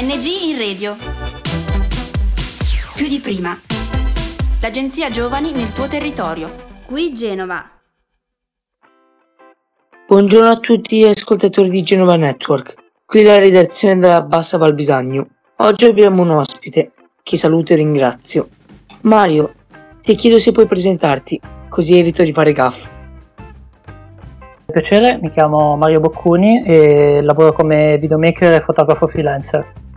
ANG in radio. Più di prima. L'agenzia Giovani nel tuo territorio. Qui Genova. Buongiorno a tutti gli ascoltatori di Genova Network. Qui la redazione della Bassa Valbisagno. Oggi abbiamo un ospite, che saluto e ringrazio. Mario, ti chiedo se puoi presentarti, così evito di fare gaff. Piacere, mi chiamo Mario Boccuni e lavoro come videomaker e fotografo freelancer.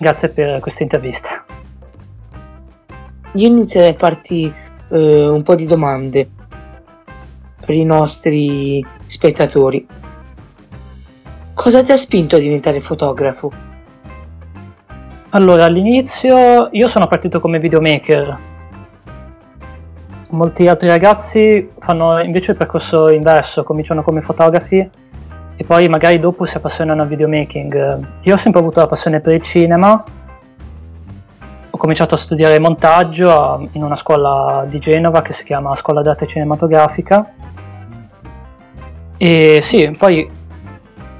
Grazie per questa intervista. Io inizierei a farti eh, un po' di domande per i nostri spettatori. Cosa ti ha spinto a diventare fotografo? Allora, all'inizio io sono partito come videomaker, molti altri ragazzi fanno invece il percorso inverso, cominciano come fotografi e poi magari dopo si appassionano al videomaking. Io ho sempre avuto la passione per il cinema, ho cominciato a studiare montaggio in una scuola di Genova che si chiama Scuola d'Arte Cinematografica e sì, poi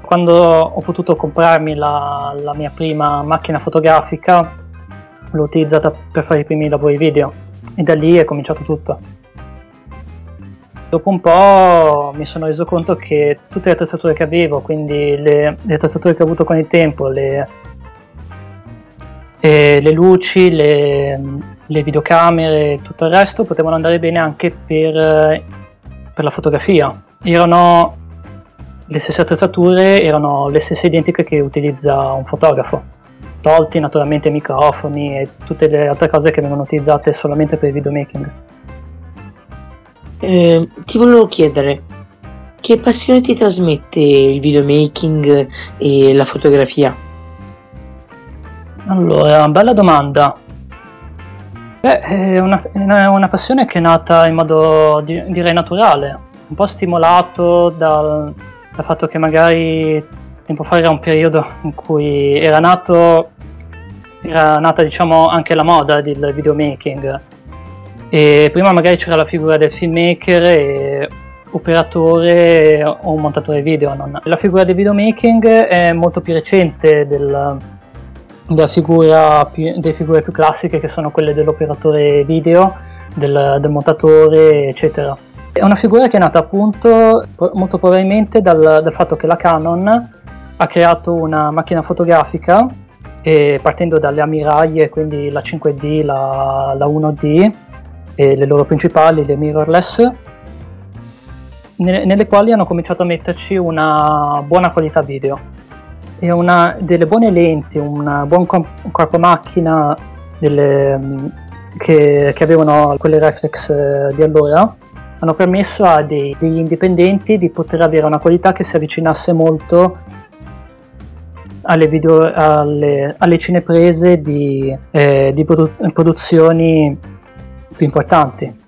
quando ho potuto comprarmi la, la mia prima macchina fotografica l'ho utilizzata per fare i primi lavori video e da lì è cominciato tutto. Dopo un po' mi sono reso conto che tutte le attrezzature che avevo, quindi le, le attrezzature che ho avuto con il tempo, le, le luci, le, le, videocamere e tutto il resto potevano andare bene anche per, per la fotografia. Erano le stesse attrezzature, erano le stesse identiche che utilizza un fotografo tolti naturalmente i microfoni e tutte le altre cose che vengono utilizzate solamente per il videomaking. Eh, ti volevo chiedere, che passione ti trasmette il videomaking e la fotografia? Allora, bella domanda. Beh, è una, è una passione che è nata in modo direi naturale, un po' stimolato dal, dal fatto che magari tempo fa era un periodo in cui era nato era nata diciamo anche la moda del videomaking e prima magari c'era la figura del filmmaker e operatore o montatore video non. la figura del videomaking è molto più recente del, della figura più, delle figure più classiche che sono quelle dell'operatore video del, del montatore eccetera è una figura che è nata appunto molto probabilmente dal, dal fatto che la Canon ha creato una macchina fotografica partendo dalle ammiraglie, quindi la 5D, la, la 1D e le loro principali, le mirrorless, nelle, quali hanno cominciato a metterci una buona qualità video. E una, delle buone lenti, un buon corpo macchina delle, che, che, avevano quelle reflex eh, di allora hanno permesso a dei, degli indipendenti di poter avere una qualità che si avvicinasse molto alle, video, alle, alle cineprese di, eh, di produ- produzioni più importanti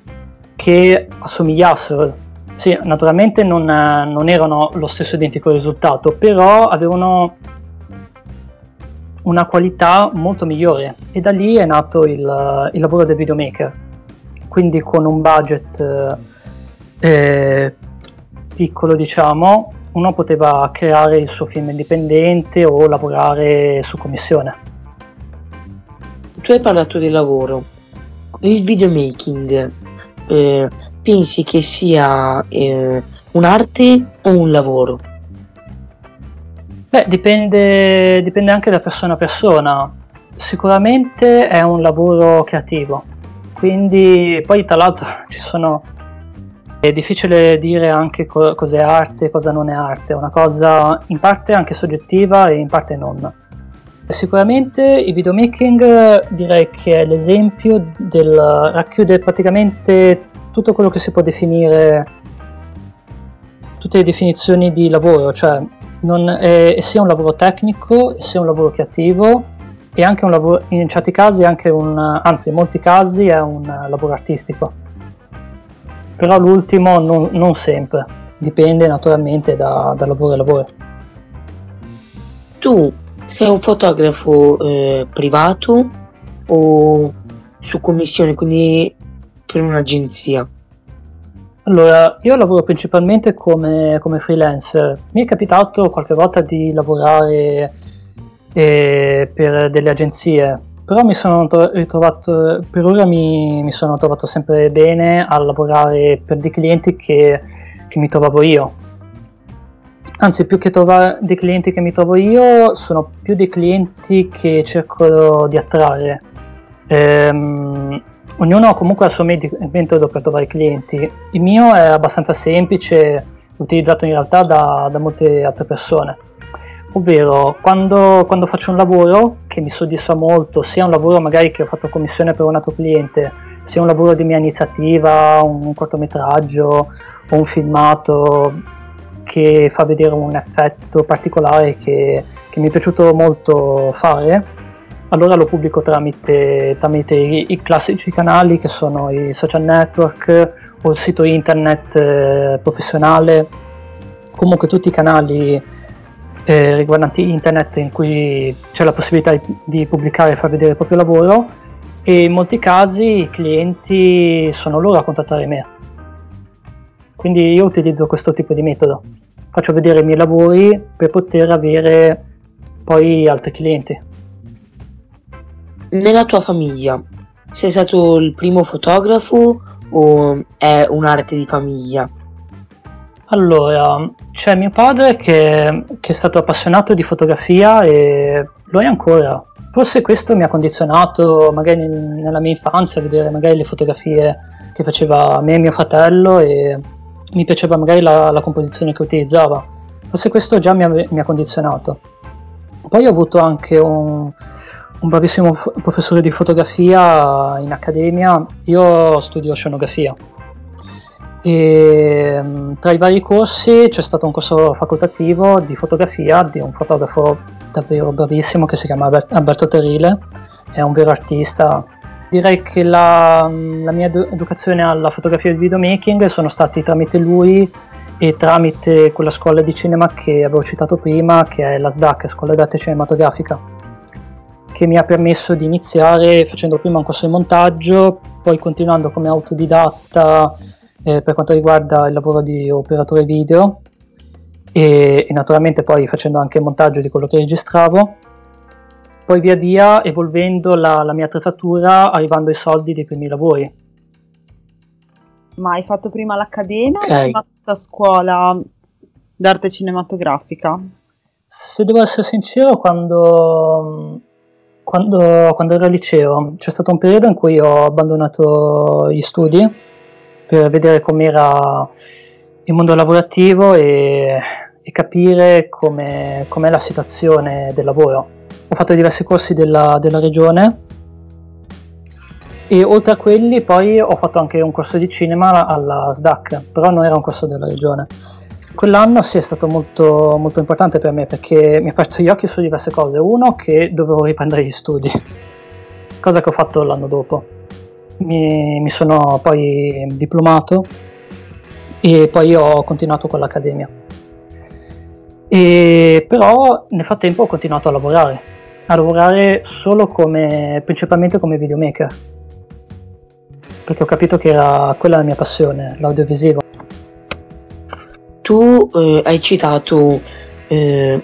che assomigliassero. Sì, naturalmente non, non erano lo stesso identico risultato, però avevano una qualità molto migliore e da lì è nato il, il lavoro del videomaker. Quindi con un budget eh, piccolo, diciamo, uno poteva creare il suo film indipendente o lavorare su commissione. Tu hai parlato del lavoro. Il videomaking, eh, pensi che sia eh, un'arte o un lavoro? Beh, dipende, dipende anche da persona a persona. Sicuramente è un lavoro creativo, quindi poi tra l'altro ci sono è difficile dire anche co- cos'è arte e cosa non è arte, è una cosa in parte anche soggettiva e in parte non. Sicuramente il videomaking direi che è l'esempio del racchiude praticamente tutto quello che si può definire, tutte le definizioni di lavoro, cioè è, sia un lavoro tecnico, sia un lavoro creativo e anche un lavoro, in certi casi, anche un, anzi in molti casi è un lavoro artistico però l'ultimo non, non sempre, dipende naturalmente da, da, lavoro a lavoro. Tu sei un fotografo eh, privato o su commissione, quindi per un'agenzia? Allora, io lavoro principalmente come, come freelancer. Mi è capitato qualche volta di lavorare e per delle agenzie, però mi sono ritrovato, per ora mi, mi sono trovato sempre bene a lavorare per dei clienti che, che mi trovavo io. Anzi, più che trovare dei clienti che mi trovo io, sono più dei clienti che cerco di attrarre. Ehm, ognuno comunque il suo metodo per trovare clienti. Il mio è abbastanza semplice, utilizzato in realtà da, da molte altre persone. Ovvero, quando, quando, faccio un lavoro che mi soddisfa molto, sia un lavoro magari che ho fatto commissione per un altro cliente, sia un lavoro di mia iniziativa, un cortometraggio o un filmato che fa vedere un effetto particolare che, che mi è piaciuto molto fare, allora lo pubblico tramite, tramite i, i, classici canali che sono i social network o il sito internet eh, professionale, comunque tutti i canali eh, riguardanti internet in cui c'è la possibilità di, pubblicare e far vedere il proprio lavoro e in molti casi i clienti sono loro a contattare me. Quindi io utilizzo questo tipo di metodo, faccio vedere i miei lavori per poter avere poi altri clienti. Nella tua famiglia sei stato il primo fotografo o è un'arte di famiglia? Allora, c'è mio padre che, che, è stato appassionato di fotografia e lo è ancora. Forse questo mi ha condizionato magari nella mia infanzia a vedere magari le fotografie che faceva me e mio fratello e mi piaceva magari la, la composizione che utilizzava. Forse questo già mi ha, mi ha condizionato. Poi ho avuto anche un, un bravissimo professore di fotografia in accademia, io studio scenografia e mm, tra i vari corsi c'è stato un corso facoltativo di fotografia di un fotografo davvero bravissimo che si chiama Alberto Terile, è un vero artista. Direi che la, la mia educazione alla fotografia e al videomaking sono stati tramite lui e tramite quella scuola di cinema che avevo citato prima, che è la SDAC, Scuola d'Arte Cinematografica, che mi ha permesso di iniziare facendo prima un corso di montaggio, poi continuando come autodidatta eh, per quanto riguarda il lavoro di operatore video e, e, naturalmente poi facendo anche il montaggio di quello che registravo. Poi via via evolvendo la, la mia attrezzatura, arrivando ai soldi dei primi lavori. Ma hai fatto prima l'accademia okay. o hai fatto la scuola d'arte cinematografica? Se devo essere sincero, quando, quando, quando ero al liceo c'è stato un periodo in cui ho abbandonato gli studi per vedere com'era il mondo lavorativo e, e capire com'è, com'è, la situazione del lavoro. Ho fatto diversi corsi della, della regione e oltre a quelli poi ho fatto anche un corso di cinema alla SDAC, però non era un corso della regione. Quell'anno sì è stato molto, molto importante per me perché mi ha aperto gli occhi su diverse cose. Uno, che dovevo riprendere gli studi, cosa che ho fatto l'anno dopo mi, mi sono poi diplomato e poi ho continuato con l'accademia. E però nel frattempo ho continuato a lavorare, a lavorare solo come, principalmente come videomaker, perché ho capito che era quella la mia passione, l'audiovisivo. Tu eh, hai citato eh,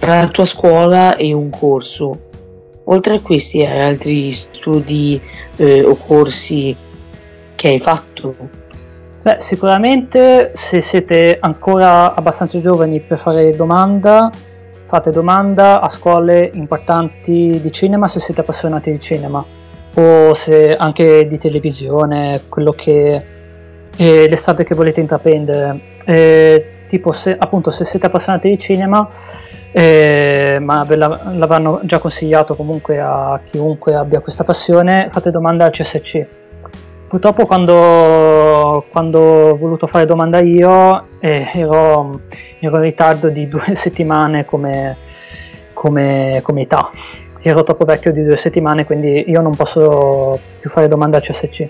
la tua scuola e un corso. Oltre a questi hai altri studi eh, o corsi che hai fatto? Beh, sicuramente se siete ancora abbastanza giovani per fare domanda, fate domanda a scuole importanti di cinema se siete appassionati di cinema o se anche di televisione, quello che è l'estate che volete intraprendere. Eh, tipo se appunto se siete appassionati di cinema eh, ma ve l'avranno già consigliato comunque a chiunque abbia questa passione, fate domanda al CSC. Purtroppo quando, quando ho voluto fare domanda io eh, ero, ero, in ritardo di due settimane come, come, come età, ero troppo vecchio di due settimane quindi io non posso più fare domanda al CSC.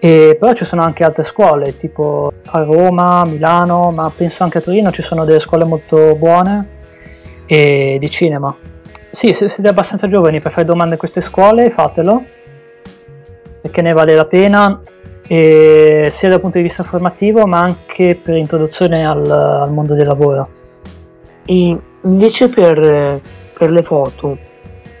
E, però ci sono anche altre scuole, tipo a Roma, Milano, ma penso anche a Torino ci sono delle scuole molto buone di cinema. Sì, se siete abbastanza giovani per fare domande a queste scuole, fatelo, perché ne vale la pena, sia dal punto di vista formativo, ma anche per introduzione al, al mondo del lavoro. E invece per, per le foto,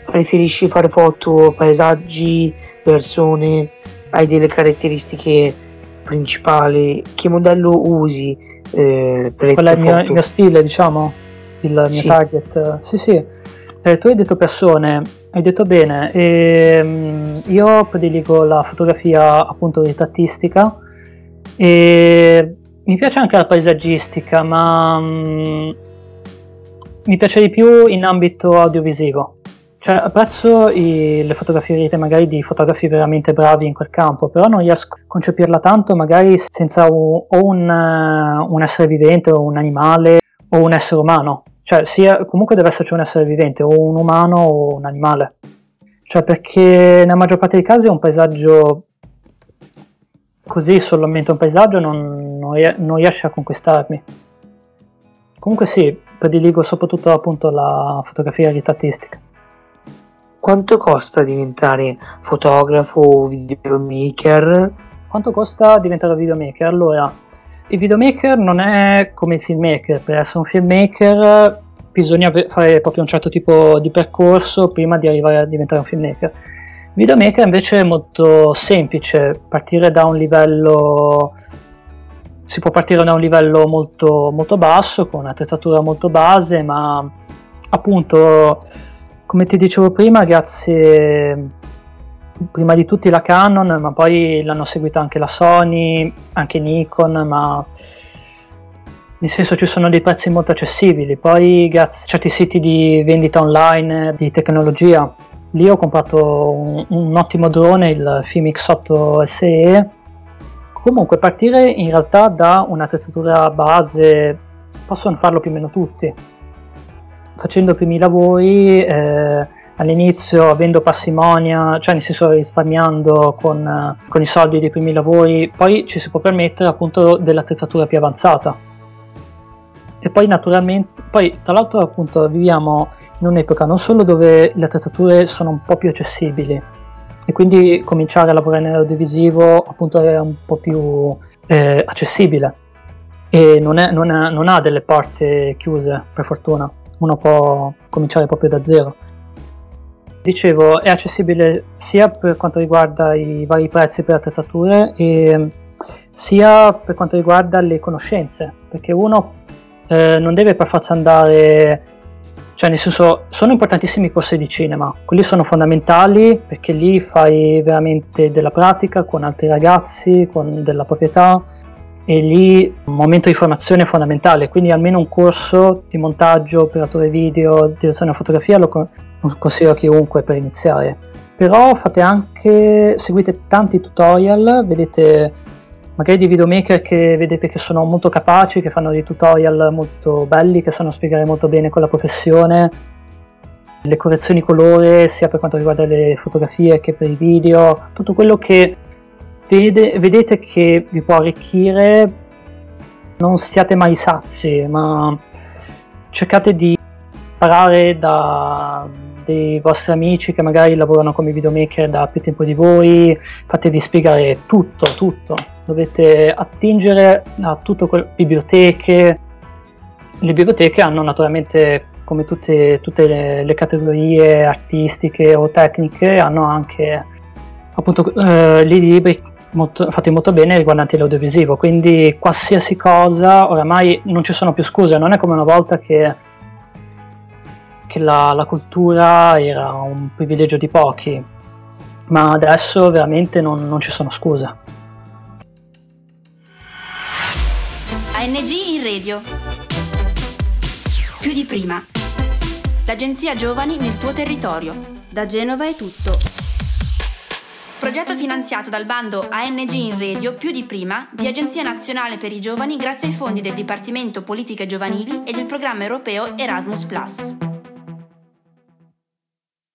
preferisci fare foto paesaggi, persone, hai delle caratteristiche principali, che modello usi eh, per le Qual è il mio, il mio stile, diciamo, il mio sì. target? Sì, sì. Eh, tu hai detto persone, hai detto bene, e, um, io prediligo la fotografia appunto ritrattistica e mi piace anche la paesaggistica, ma um, mi piace di più in ambito audiovisivo. Cioè, apprezzo i, le fotografie rete magari di fotografi veramente bravi in quel campo, però non riesco a concepirla tanto magari senza un, o un, un essere vivente o un animale o un essere umano. Cioè, sia, comunque deve esserci un essere vivente, o un umano o un animale. Cioè, perché nella maggior parte dei casi un paesaggio così, solamente un paesaggio, non, non riesce a conquistarmi. Comunque sì, prediligo soprattutto appunto la fotografia ritrattistica. Quanto costa diventare fotografo o videomaker? Quanto costa diventare videomaker? Allora, il videomaker non è come il filmmaker, per essere un filmmaker bisogna fare proprio un certo tipo di percorso prima di arrivare a diventare un filmmaker. Il videomaker invece è molto semplice, partire da un livello si può partire da un livello molto, molto basso, con un'attrezzatura molto base, ma appunto come ti dicevo prima, grazie prima di tutti la Canon, ma poi l'hanno seguita anche la Sony, anche Nikon, ma nel senso ci sono dei prezzi molto accessibili. Poi grazie a certi siti di vendita online di tecnologia, lì ho comprato un, un ottimo drone, il Fimix 8 SE. Comunque partire in realtà da un'attrezzatura base possono farlo più o meno tutti facendo i primi lavori, eh, all'inizio avendo parsimonia, cioè nel senso risparmiando con, eh, con, i soldi dei primi lavori, poi ci si può permettere appunto dell'attrezzatura più avanzata. E poi naturalmente, poi tra l'altro appunto viviamo in un'epoca non solo dove le attrezzature sono un po' più accessibili e quindi cominciare a lavorare nell'audiovisivo appunto è un po' più eh, accessibile e non, è, non, è, non ha delle porte chiuse per fortuna uno può cominciare proprio da zero. Dicevo, è accessibile sia per quanto riguarda i vari prezzi per attrezzature e sia per quanto riguarda le conoscenze, perché uno eh, non deve per forza andare, cioè nel senso sono importantissimi i corsi di cinema, quelli sono fondamentali perché lì fai veramente della pratica con altri ragazzi, con della proprietà e lì un momento di formazione fondamentale, quindi almeno un corso di montaggio, operatore video, direzione fotografia lo, lo consiglio a chiunque per iniziare. Però fate anche, seguite tanti tutorial, vedete magari di videomaker che vedete che sono molto capaci, che fanno dei tutorial molto belli, che sanno spiegare molto bene quella professione, le correzioni colore sia per quanto riguarda le fotografie che per i video, tutto quello che vede, vedete che vi può arricchire, non siate mai sazi, ma cercate di imparare da dei vostri amici che magari lavorano come videomaker da più tempo di voi, fatevi spiegare tutto, tutto. Dovete attingere a tutte quelle biblioteche. Le biblioteche hanno naturalmente, come tutte, tutte le, le, categorie artistiche o tecniche, hanno anche appunto eh, i libri molto, fatti molto bene riguardanti l'audiovisivo, quindi qualsiasi cosa, oramai non ci sono più scuse, non è come una volta che, che la, la cultura era un privilegio di pochi, ma adesso veramente non, non ci sono scuse. ANG in radio. Più di prima. L'agenzia Giovani nel tuo territorio. Da Genova è tutto. Progetto finanziato dal bando ANG in Radio più di prima di Agenzia Nazionale per i Giovani grazie ai fondi del Dipartimento Politiche Giovanili e del programma europeo Erasmus ⁇